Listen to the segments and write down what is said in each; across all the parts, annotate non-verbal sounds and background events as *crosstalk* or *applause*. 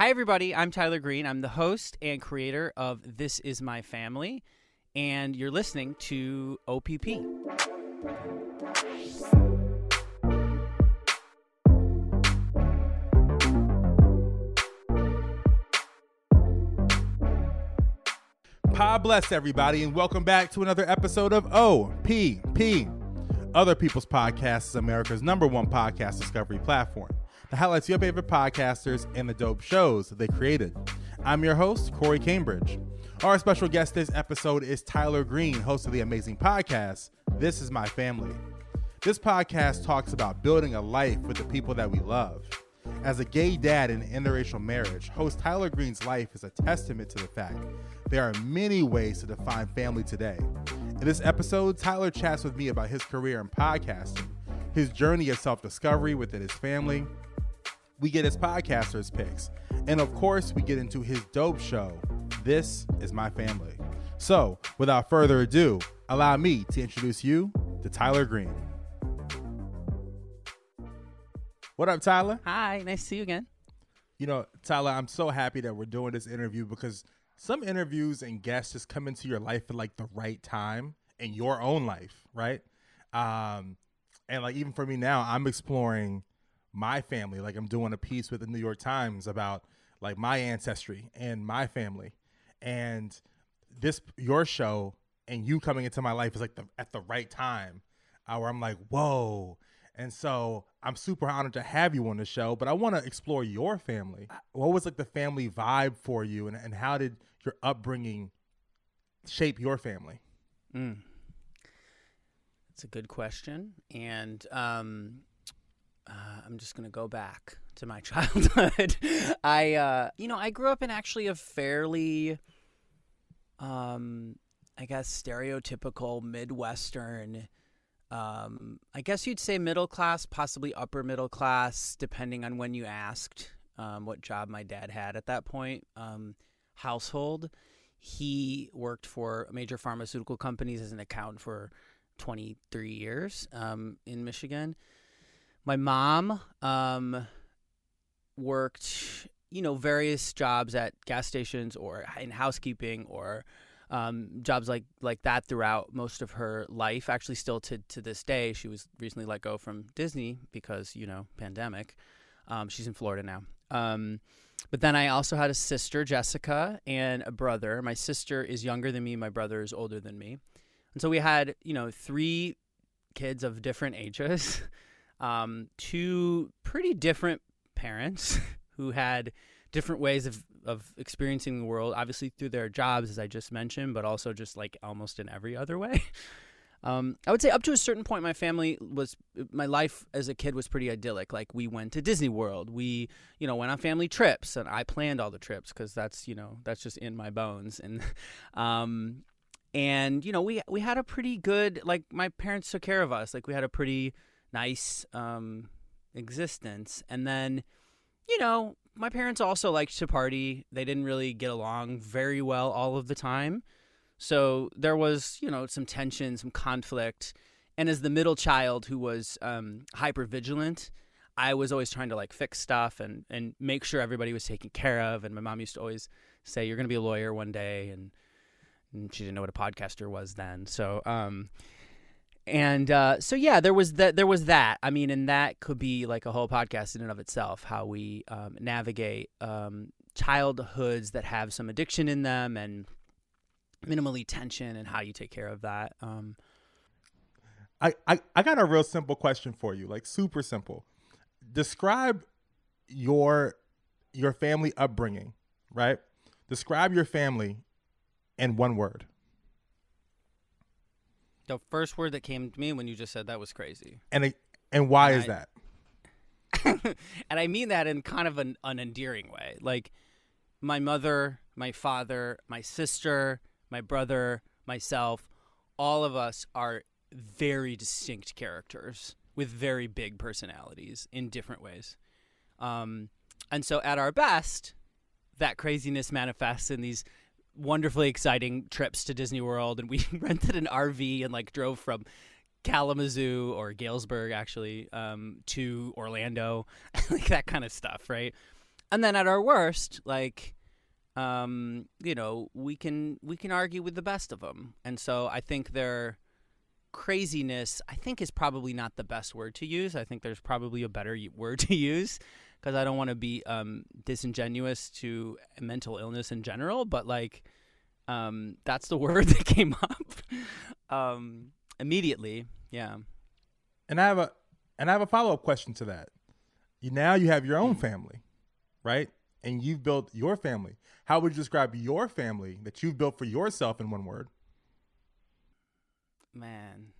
Hi, everybody. I'm Tyler Green. I'm the host and creator of This Is My Family, and you're listening to OPP. God bless everybody, and welcome back to another episode of OPP. Other People's Podcast is America's number one podcast discovery platform that highlights of your favorite podcasters and the dope shows they created. I'm your host, Corey Cambridge. Our special guest this episode is Tyler Green, host of the amazing podcast, This Is My Family. This podcast talks about building a life with the people that we love. As a gay dad in interracial marriage, host Tyler Green's life is a testament to the fact there are many ways to define family today. In this episode, Tyler chats with me about his career in podcasting, his journey of self discovery within his family. We get his podcaster's picks, and of course, we get into his dope show, This Is My Family. So, without further ado, allow me to introduce you to Tyler Green. What up, Tyler? Hi, nice to see you again. You know, Tyler, I'm so happy that we're doing this interview because some interviews and guests just come into your life at like the right time in your own life, right? Um, and like even for me now, I'm exploring my family. Like I'm doing a piece with the New York Times about like my ancestry and my family, and this your show and you coming into my life is like the at the right time, uh, where I'm like, whoa. And so I'm super honored to have you on the show, but I want to explore your family. What was like the family vibe for you, and, and how did your upbringing shape your family? Mm. That's a good question, and um, uh, I'm just gonna go back to my *laughs* childhood. I, uh, you know, I grew up in actually a fairly, um, I guess, stereotypical Midwestern. Um, I guess you'd say middle class, possibly upper middle class, depending on when you asked um, what job my dad had at that point. Um, household. He worked for major pharmaceutical companies as an accountant for 23 years um, in Michigan. My mom um, worked, you know, various jobs at gas stations or in housekeeping or um, jobs like like that throughout most of her life. Actually, still to to this day, she was recently let go from Disney because you know pandemic. Um, she's in Florida now. Um, but then I also had a sister, Jessica, and a brother. My sister is younger than me. My brother is older than me. And so we had, you know, three kids of different ages, *laughs* um, two pretty different parents *laughs* who had different ways of, of experiencing the world, obviously through their jobs, as I just mentioned, but also just like almost in every other way. *laughs* Um, I would say up to a certain point, my family was my life as a kid was pretty idyllic. Like we went to Disney World, we you know went on family trips, and I planned all the trips because that's you know that's just in my bones. And um, and you know we we had a pretty good like my parents took care of us. Like we had a pretty nice um, existence. And then you know my parents also liked to party. They didn't really get along very well all of the time. So there was, you know, some tension, some conflict. And as the middle child who was um, hyper vigilant, I was always trying to like fix stuff and, and make sure everybody was taken care of. And my mom used to always say, You're going to be a lawyer one day. And, she didn't know what a podcaster was then. So, um, and uh, so yeah, there was that. There was that. I mean, and that could be like a whole podcast in and of itself. How we um, navigate um, childhoods that have some addiction in them, and minimally tension and how you take care of that. Um, I, I, I got a real simple question for you, like super simple. Describe your your family upbringing, right? Describe your family in one word. The first word that came to me when you just said that was crazy. And it, and why and is I, *laughs* and I mean that in kind of an, an endearing way. Like my mother, my father, my sister, my brother, myself, all of us are very distinct characters with very big personalities in different ways. Um, and so at our best, that craziness manifests in these wonderfully exciting trips to Disney World. And we *laughs* rented an RV and like drove from Kalamazoo or Galesburg actually um, to Orlando, *laughs* like that kind of stuff, right? And then at our worst, like um, you know, we can we can argue with the best of them, and so I think their craziness, I think, is probably not the best word to use. I think there's probably a better word to *laughs* use because I don't want to be um, disingenuous to mental illness in general, but like um, that's the *laughs* word that came up um, immediately. Yeah. And I have a and I have a follow up question to that. You now you have your own family, right? And you've built your family. How would you describe your family that you've built for yourself in one word? Man,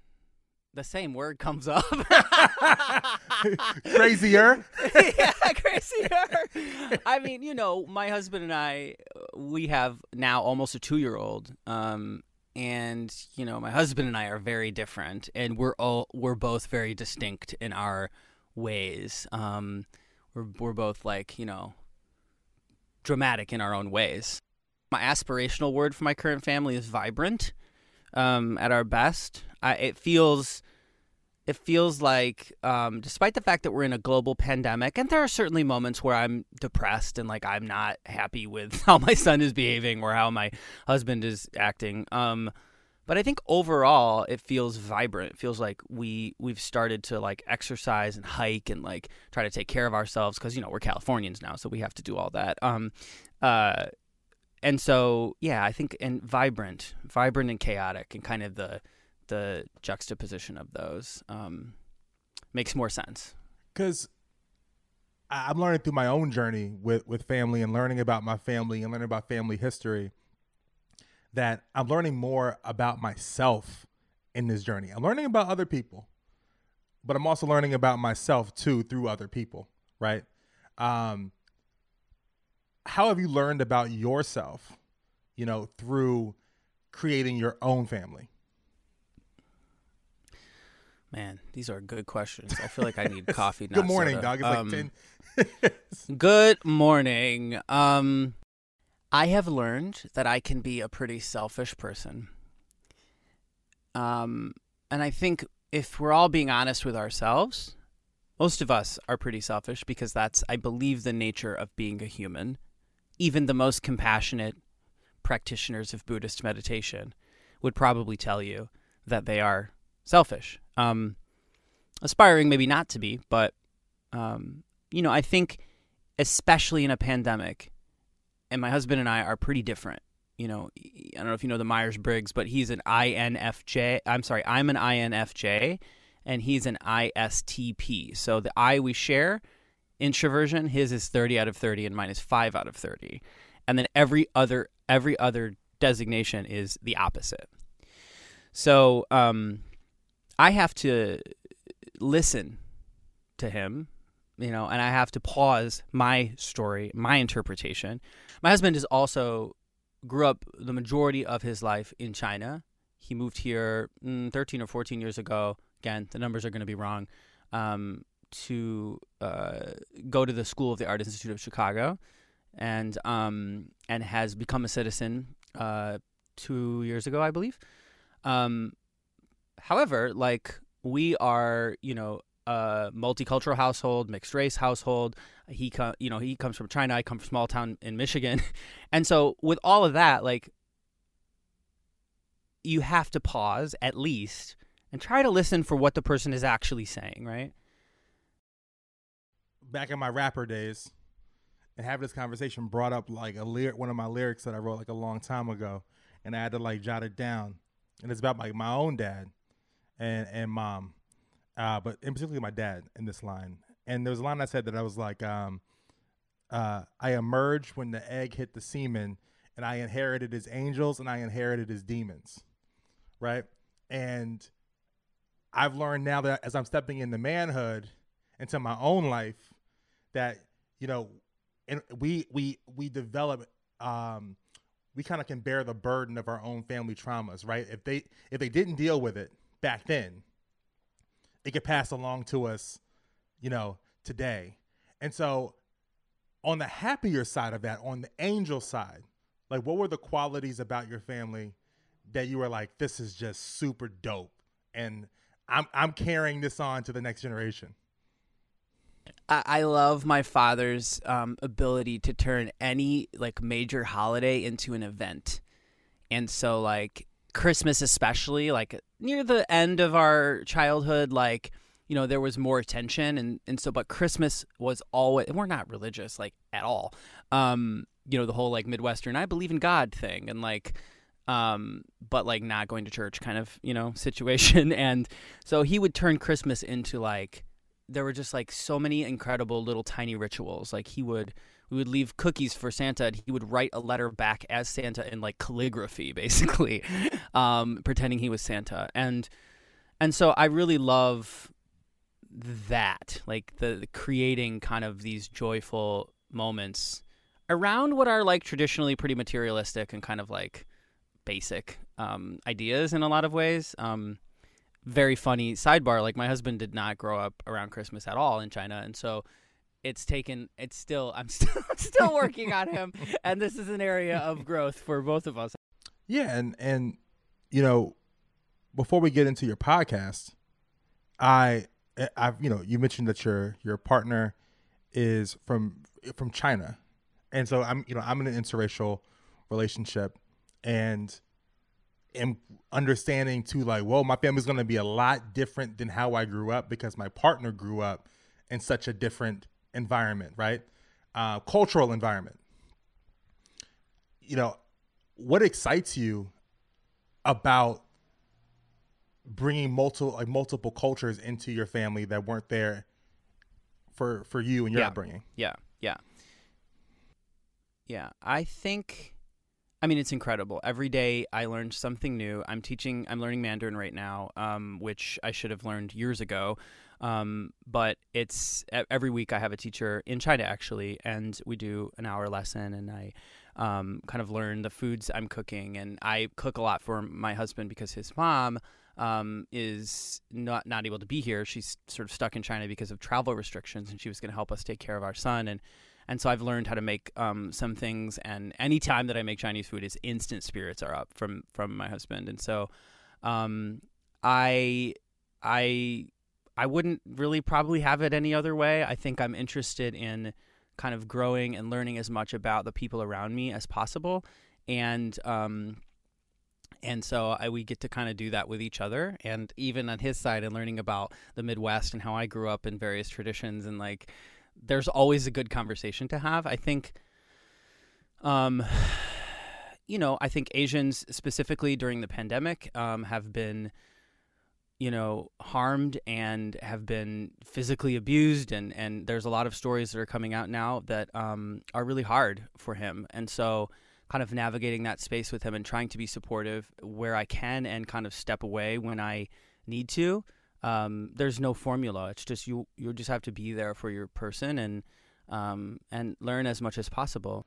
the same word comes up. *laughs* crazier. *laughs* yeah, crazier. I mean, you know, my husband and I, we have now almost a two-year-old, um, and you know, my husband and I are very different, and we're all we're both very distinct in our ways. Um, we're we're both like you know dramatic in our own ways. My aspirational word for my current family is vibrant. Um, at our best, I, it feels it feels like um, despite the fact that we're in a global pandemic and there are certainly moments where i'm depressed and like i'm not happy with *laughs* how my son is behaving or how my husband is acting um, but i think overall it feels vibrant. It feels like we we've started to like exercise and hike and like try to take care of ourselves because you know we're californians now so we have to do all that um, uh, and so yeah i think and vibrant vibrant and chaotic and kind of the the juxtaposition of those um, makes more sense. Because I'm learning through my own journey with, with family and learning about my family and learning about family history that I'm learning more about myself in this journey. I'm learning about other people, but I'm also learning about myself too through other people, right? Um, how have you learned about yourself, you know, through creating your own family? Man, these are good questions. I feel like I need *laughs* coffee. now. good morning, soda. dog. It's um, like 10. *laughs* good morning. Um, I have learned that I can be a pretty selfish person. Um, and I think if we're all being honest with ourselves, most of us are pretty selfish because that's, I believe, the nature of being a human. Even the most compassionate practitioners of Buddhist meditation would probably tell you that they are selfish. Um, aspiring maybe not to be, but um, you know, I think especially in a pandemic, and my husband and I are pretty different. You know, I don't know if you know the Myers Briggs, but he's an INFJ. I'm sorry, I'm an INFJ, and he's an ISTP. So the I we share introversion, his is 30 out of 30, and mine is five out of 30. And then every other every other designation is the opposite. So um, I have to listen to him, you know, and I have to pause my story, my interpretation. My husband is also grew up the majority of his life in China. He moved here mm, 13 or 14 years ago. Again, the numbers are going to be wrong. Um, to uh, go to the School of the Art Institute of Chicago, and um, and has become a citizen uh, two years ago, I believe. Um, however, like we are, you know, a multicultural household, mixed race household. He, co- you know, he comes from China. I come from small town in Michigan, *laughs* and so with all of that, like, you have to pause at least and try to listen for what the person is actually saying, right? Back in my rapper days, and have this conversation brought up like a lyric, one of my lyrics that I wrote like a long time ago, and I had to like jot it down, and it's about like my own dad and and mom, uh, but in particular my dad in this line. And there was a line I said that I was like, um, uh, I emerged when the egg hit the semen, and I inherited his angels and I inherited his demons, right? And I've learned now that as I'm stepping into manhood, into my own life, that you know, and we we we develop um we kind of can bear the burden of our own family traumas, right? If they if they didn't deal with it back then, it could pass along to us, you know, today. And so on the happier side of that, on the angel side, like what were the qualities about your family that you were like, this is just super dope and I'm I'm carrying this on to the next generation. I, I love my father's um, ability to turn any like major holiday into an event, and so like Christmas especially, like near the end of our childhood, like you know there was more attention, and and so but Christmas was always. We're not religious like at all. Um, you know the whole like Midwestern I believe in God thing, and like um, but like not going to church kind of you know *laughs* situation and so he would turn christmas into like there were just like so many incredible little tiny rituals like he would we would leave cookies for santa and he would write a letter back as santa in like calligraphy *laughs* basically um, pretending he was santa and and so i really love that like the, the creating kind of these joyful moments around what are like traditionally pretty materialistic and kind of like basic um, ideas in a lot of ways. Um, very funny sidebar. Like my husband did not grow up around Christmas at all in China, and so it's taken. It's still. I'm *laughs* still still working on him, *laughs* and this is an area of growth for both of us. Yeah, and and you know, before we get into your podcast, I eh, I've you know you mentioned that your your partner is from from China, and so I'm you know I'm in an interracial relationship, and am understanding too like well my family's going to be a lot different than how i grew up because my partner grew up in such a different environment right uh, cultural environment you know what excites you about bringing multiple like multiple cultures into your family that weren't there for for you and your yeah. upbringing yeah yeah yeah i think I mean, it's incredible. Every day I learn something new. I'm teaching, I'm learning Mandarin right now, um, which I should have learned years ago. Um, but it's every week I have a teacher in China actually, and we do an hour lesson, and I um, kind of learn the foods I'm cooking, and I cook a lot for my husband because his mom um, is not not able to be here. She's sort of stuck in China because of travel restrictions, and she was going to help us take care of our son, and and so I've learned how to make um, some things. And anytime that I make Chinese food, is instant spirits are up from from my husband. And so, um, I I I wouldn't really probably have it any other way. I think I'm interested in kind of growing and learning as much about the people around me as possible, and um, and so I, we get to kind of do that with each other and even on his side and learning about the midwest and how i grew up in various traditions and like there's always a good conversation to have. I think, um, *sighs* you know, I think Asians specifically during the pandemic um, have been, you know, harmed and have been physically abused, and and there's a lot of stories that are coming out now that um, are really hard for him, and so kind of navigating that space with him and trying to be supportive where I can and kind of step away when I need to um, there's no formula. It's just you you just have to be there for your person and um, and learn as much as possible.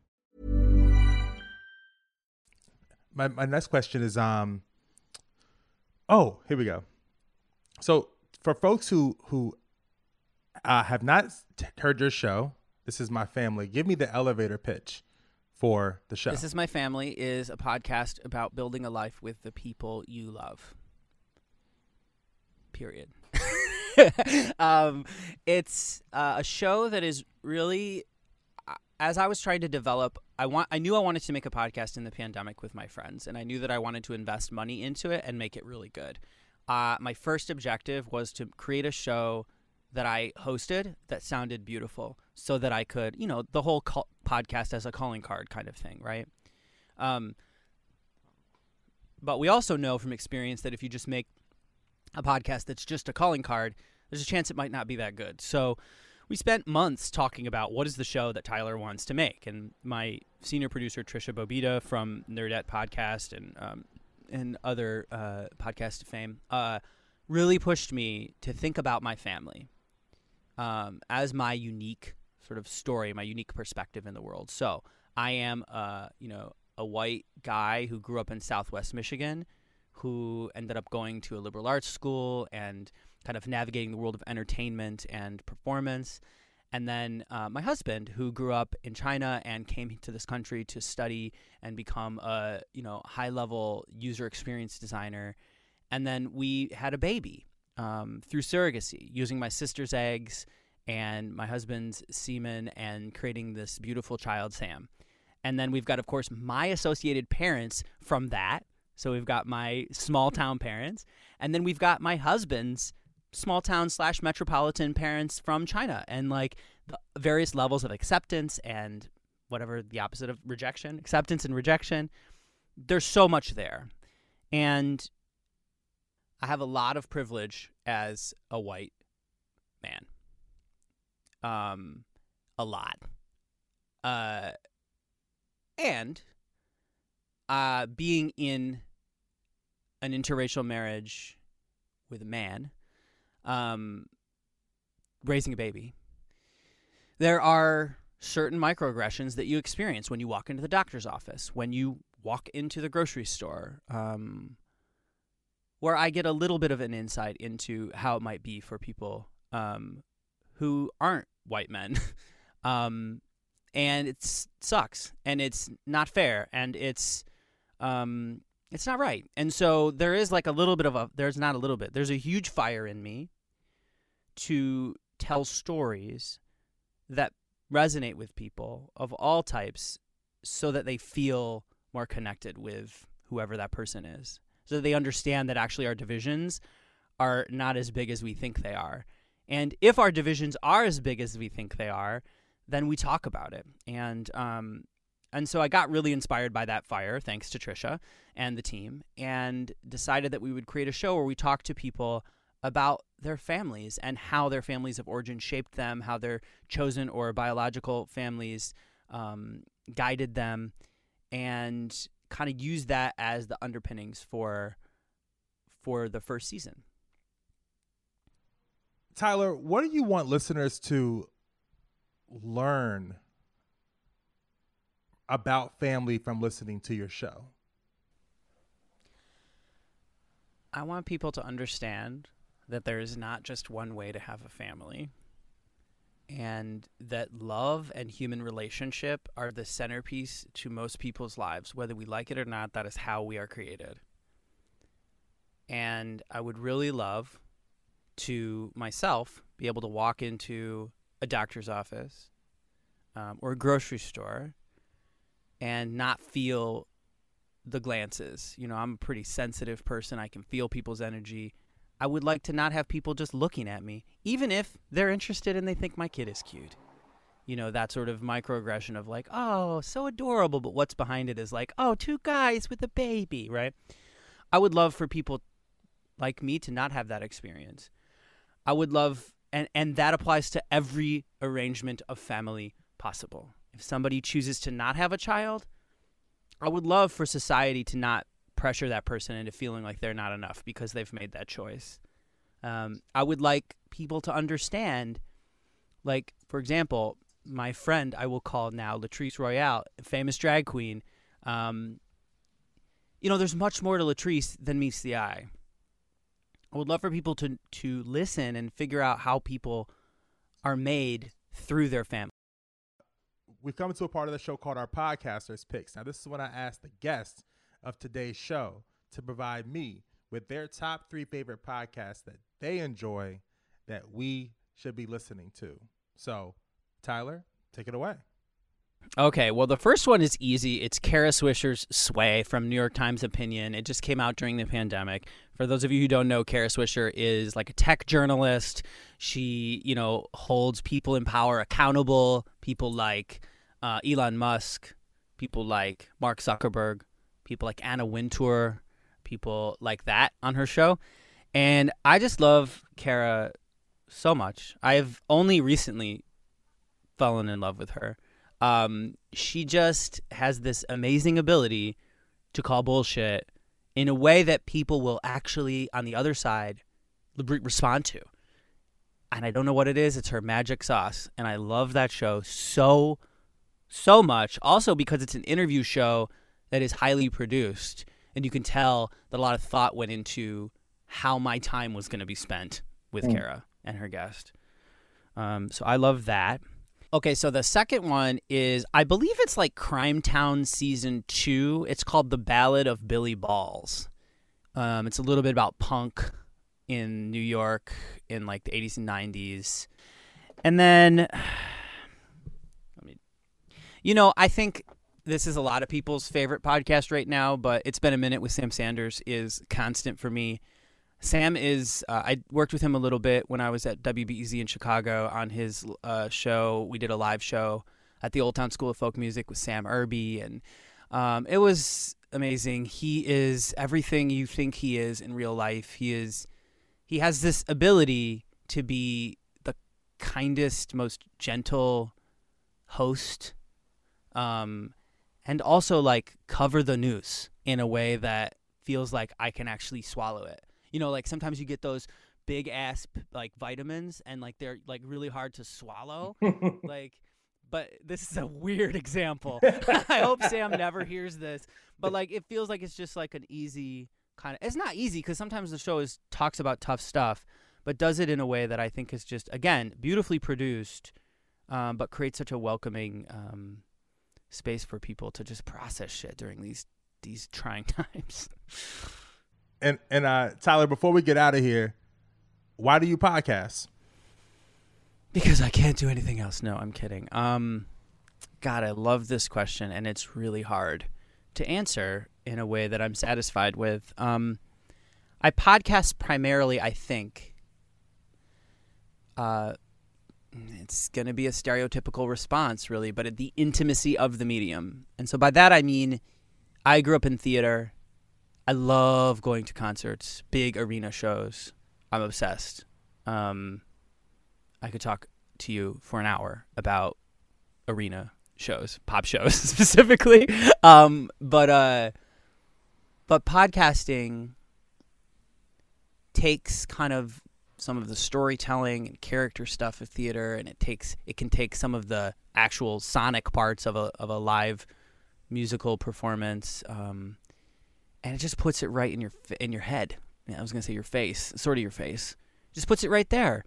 My, my next question is, um, oh, here we go. So for folks who, who uh, have not heard your show, this is my family. Give me the elevator pitch for the show. This is my family is a podcast about building a life with the people you love. Period. *laughs* um, it's uh, a show that is really as I was trying to develop, I want I knew I wanted to make a podcast in the pandemic with my friends, and I knew that I wanted to invest money into it and make it really good. Uh, my first objective was to create a show that I hosted that sounded beautiful so that I could, you know, the whole podcast as a calling card kind of thing, right? Um, but we also know from experience that if you just make a podcast that's just a calling card, there's a chance it might not be that good. So we spent months talking about what is the show that Tyler wants to make. And my senior producer, Trisha Bobita from Nerdette Podcast and, um, and other uh, podcast fame, uh, really pushed me to think about my family um, as my unique sort of story, my unique perspective in the world. So I am, uh, you know, a white guy who grew up in Southwest Michigan, who ended up going to a liberal arts school and kind of navigating the world of entertainment and performance. And then uh, my husband, who grew up in China and came to this country to study and become a you know high level user experience designer. And then we had a baby um, through surrogacy, using my sister's eggs and my husband's semen and creating this beautiful child, Sam. And then we've got, of course, my associated parents from that. So we've got my small town parents. And then we've got my husband's small town slash metropolitan parents from China and like the various levels of acceptance and whatever the opposite of rejection, acceptance and rejection. There's so much there. And I have a lot of privilege as a white man. Um, a lot. Uh, and uh, being in an interracial marriage with a man, um, raising a baby, there are certain microaggressions that you experience when you walk into the doctor's office, when you walk into the grocery store, um, where I get a little bit of an insight into how it might be for people um, who aren't white men. *laughs* um, and it sucks and it's not fair and it's um, it's not right. And so there is like a little bit of a there's not a little bit. There's a huge fire in me to tell stories that resonate with people of all types so that they feel more connected with whoever that person is. So that they understand that actually our divisions are not as big as we think they are. And if our divisions are as big as we think they are, then we talk about it. And um, and so I got really inspired by that fire, thanks to Trisha and the team, and decided that we would create a show where we talk to people about their families and how their families of origin shaped them, how their chosen or biological families um, guided them, and kind of use that as the underpinnings for for the first season. Tyler, what do you want listeners to learn about family from listening to your show? I want people to understand that there is not just one way to have a family and that love and human relationship are the centerpiece to most people's lives whether we like it or not that is how we are created and i would really love to myself be able to walk into a doctor's office um, or a grocery store and not feel the glances. You know, I'm a pretty sensitive person. I can feel people's energy. I would like to not have people just looking at me, even if they're interested and they think my kid is cute. You know, that sort of microaggression of like, oh, so adorable, but what's behind it is like, oh, two guys with a baby, right? I would love for people like me to not have that experience. I would love and and that applies to every arrangement of family possible. If somebody chooses to not have a child, I would love for society to not pressure that person into feeling like they're not enough because they've made that choice. Um, I would like people to understand, like, for example, my friend I will call now Latrice Royale, famous drag queen. Um, you know, there's much more to Latrice than meets the eye. I would love for people to to listen and figure out how people are made through their family. We've come to a part of the show called our podcasters picks. Now, this is when I ask the guests of today's show to provide me with their top three favorite podcasts that they enjoy that we should be listening to. So, Tyler, take it away. Okay, well, the first one is easy. It's Kara Swisher's Sway from New York Times Opinion. It just came out during the pandemic. For those of you who don't know, Kara Swisher is like a tech journalist. She, you know, holds people in power accountable. People like uh, Elon Musk, people like Mark Zuckerberg, people like Anna Wintour, people like that on her show. And I just love Kara so much. I've only recently fallen in love with her. Um, she just has this amazing ability to call bullshit in a way that people will actually, on the other side, respond to. And I don't know what it is. It's her magic sauce. And I love that show so, so much. Also, because it's an interview show that is highly produced. And you can tell that a lot of thought went into how my time was going to be spent with Mm. Kara and her guest. Um, so I love that. Okay, so the second one is I believe it's like Crime Town season two. It's called The Ballad of Billy Balls. Um, it's a little bit about punk in New York in like the 80s and 90s. And then, you know, I think this is a lot of people's favorite podcast right now, but it's been a minute with Sam Sanders is constant for me. Sam is. Uh, I worked with him a little bit when I was at WBEZ in Chicago on his uh, show. We did a live show at the Old Town School of Folk Music with Sam Irby, and um, it was amazing. He is everything you think he is in real life. He is. He has this ability to be the kindest, most gentle host, um, and also like cover the news in a way that feels like I can actually swallow it. You know like sometimes you get those big ass p- like vitamins and like they're like really hard to swallow. *laughs* Like but this is a weird example. *laughs* I hope sam never hears this. But like it feels like it's just like an easy kind of it's not easy because sometimes the show is talks about tough stuff but does it in a way that i think is just again beautifully produced um, but creates such a welcoming um, space for people to just process shit during these these trying *laughs* times And and uh, Tyler, before we get out of here, why do you podcast? Because I can't do anything else. No, I'm kidding. Um, God, I love this question, and it's really hard to answer in a way that I'm satisfied with. Um, I podcast primarily, I think. Uh, it's going to be a stereotypical response, really, but at the intimacy of the medium. And so by that, I mean, I grew up in theater. I love going to concerts, big arena shows. I'm obsessed. Um, I could talk to you for an hour about arena shows, pop shows *laughs* specifically. Um, but uh, but podcasting takes kind of some of the storytelling and character stuff of theater, and it takes it can take some of the actual sonic parts of a of a live musical performance, um, and it just puts it right in your in your head. Yeah, I was gonna say your face, sort of your face. Just puts it right there.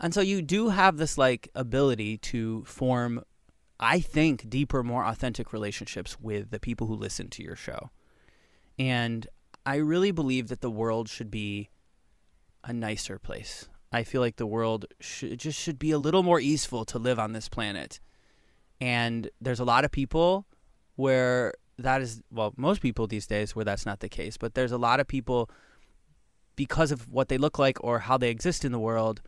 And so you do have this like ability to form I think deeper, more authentic relationships with the people who listen to your show. And I really believe that the world should be a nicer place. I feel like the world should just should be a little more easeful to live on this planet. And there's a lot of people where that is well, most people these days where that's not the case, but there's a lot of people because of what they look like or how they exist in the world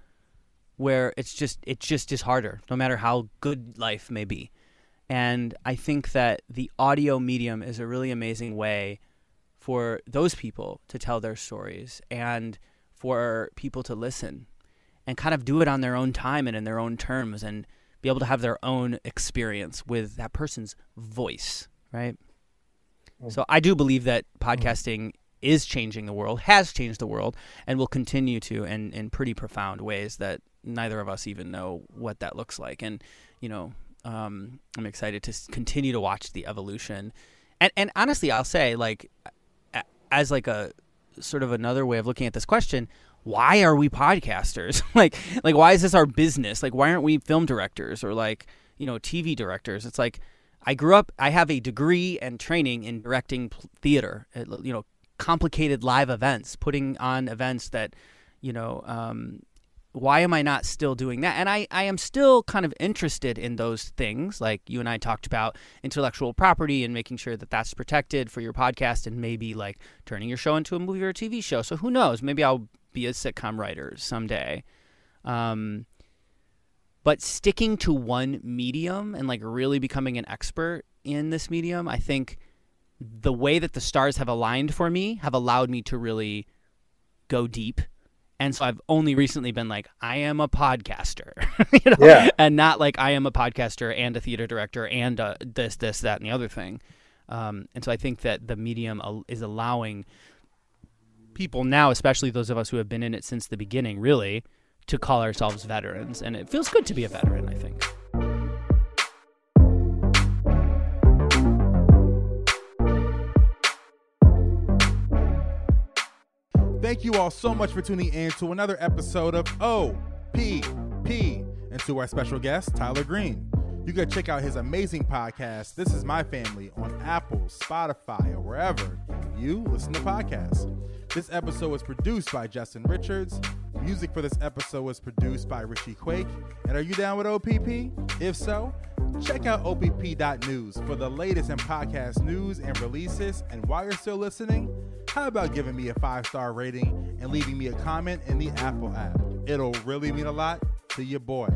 where it's just it just is harder no matter how good life may be and i think that the audio medium is a really amazing way for those people to tell their stories and for people to listen and kind of do it on their own time and in their own terms and be able to have their own experience with that person's voice right? So i do believe that podcasting is changing the world has changed the world and will continue to in, in pretty profound ways that neither of us even know what that looks like. And you know um, i'm excited to continue to watch the evolution. And and honestly i'll say like as like a sort of another way of looking at this question why are we podcasters? *laughs* Like like why is this our business? Like why aren't we film directors or like you know tv directors? It's like i grew up i have a degree and training in directing theater uh, you know complicated live events putting on events that you know um, why am I not still doing that? And I, I am still kind of interested in those things. Like you and I talked about intellectual property and making sure that that's protected for your podcast and maybe like turning your show into a movie or a TV show. So who knows? Maybe I'll be a sitcom writer someday. Um, but sticking to one medium and like really becoming an expert in this medium, I think the way that the stars have aligned for me have allowed me to really go deep and so I've only recently been like, I am a podcaster, *laughs* you know, Yeah. and not like I am a podcaster and a theater director and uh, this, this, that, and the other thing. Um, and so I think that the medium is allowing people now, especially those of us who have been in it since the beginning, really, to call ourselves veterans. And it feels good to be a veteran, I think. Thank you all so much for tuning in to another episode of OPP and to our special guest, Tyler Green. You can check out his amazing podcast, This Is My Family, on Apple, Spotify, or wherever you listen to podcasts. This episode was produced by Justin Richards. Music for this episode was produced by Richie Quake. And are you down with OPP? If so, check out OPP.news for the latest in podcast news and releases. And while you're still listening, how about giving me a five star rating and leaving me a comment in the Apple app? It'll really mean a lot to your boy.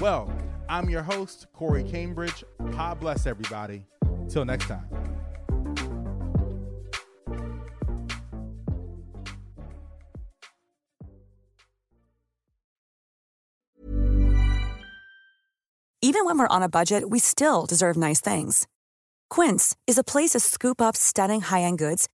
Well, I'm your host, Corey Cambridge. God bless everybody. Till next time. Even when we're on a budget, we still deserve nice things. Quince is a place to scoop up stunning high-end goods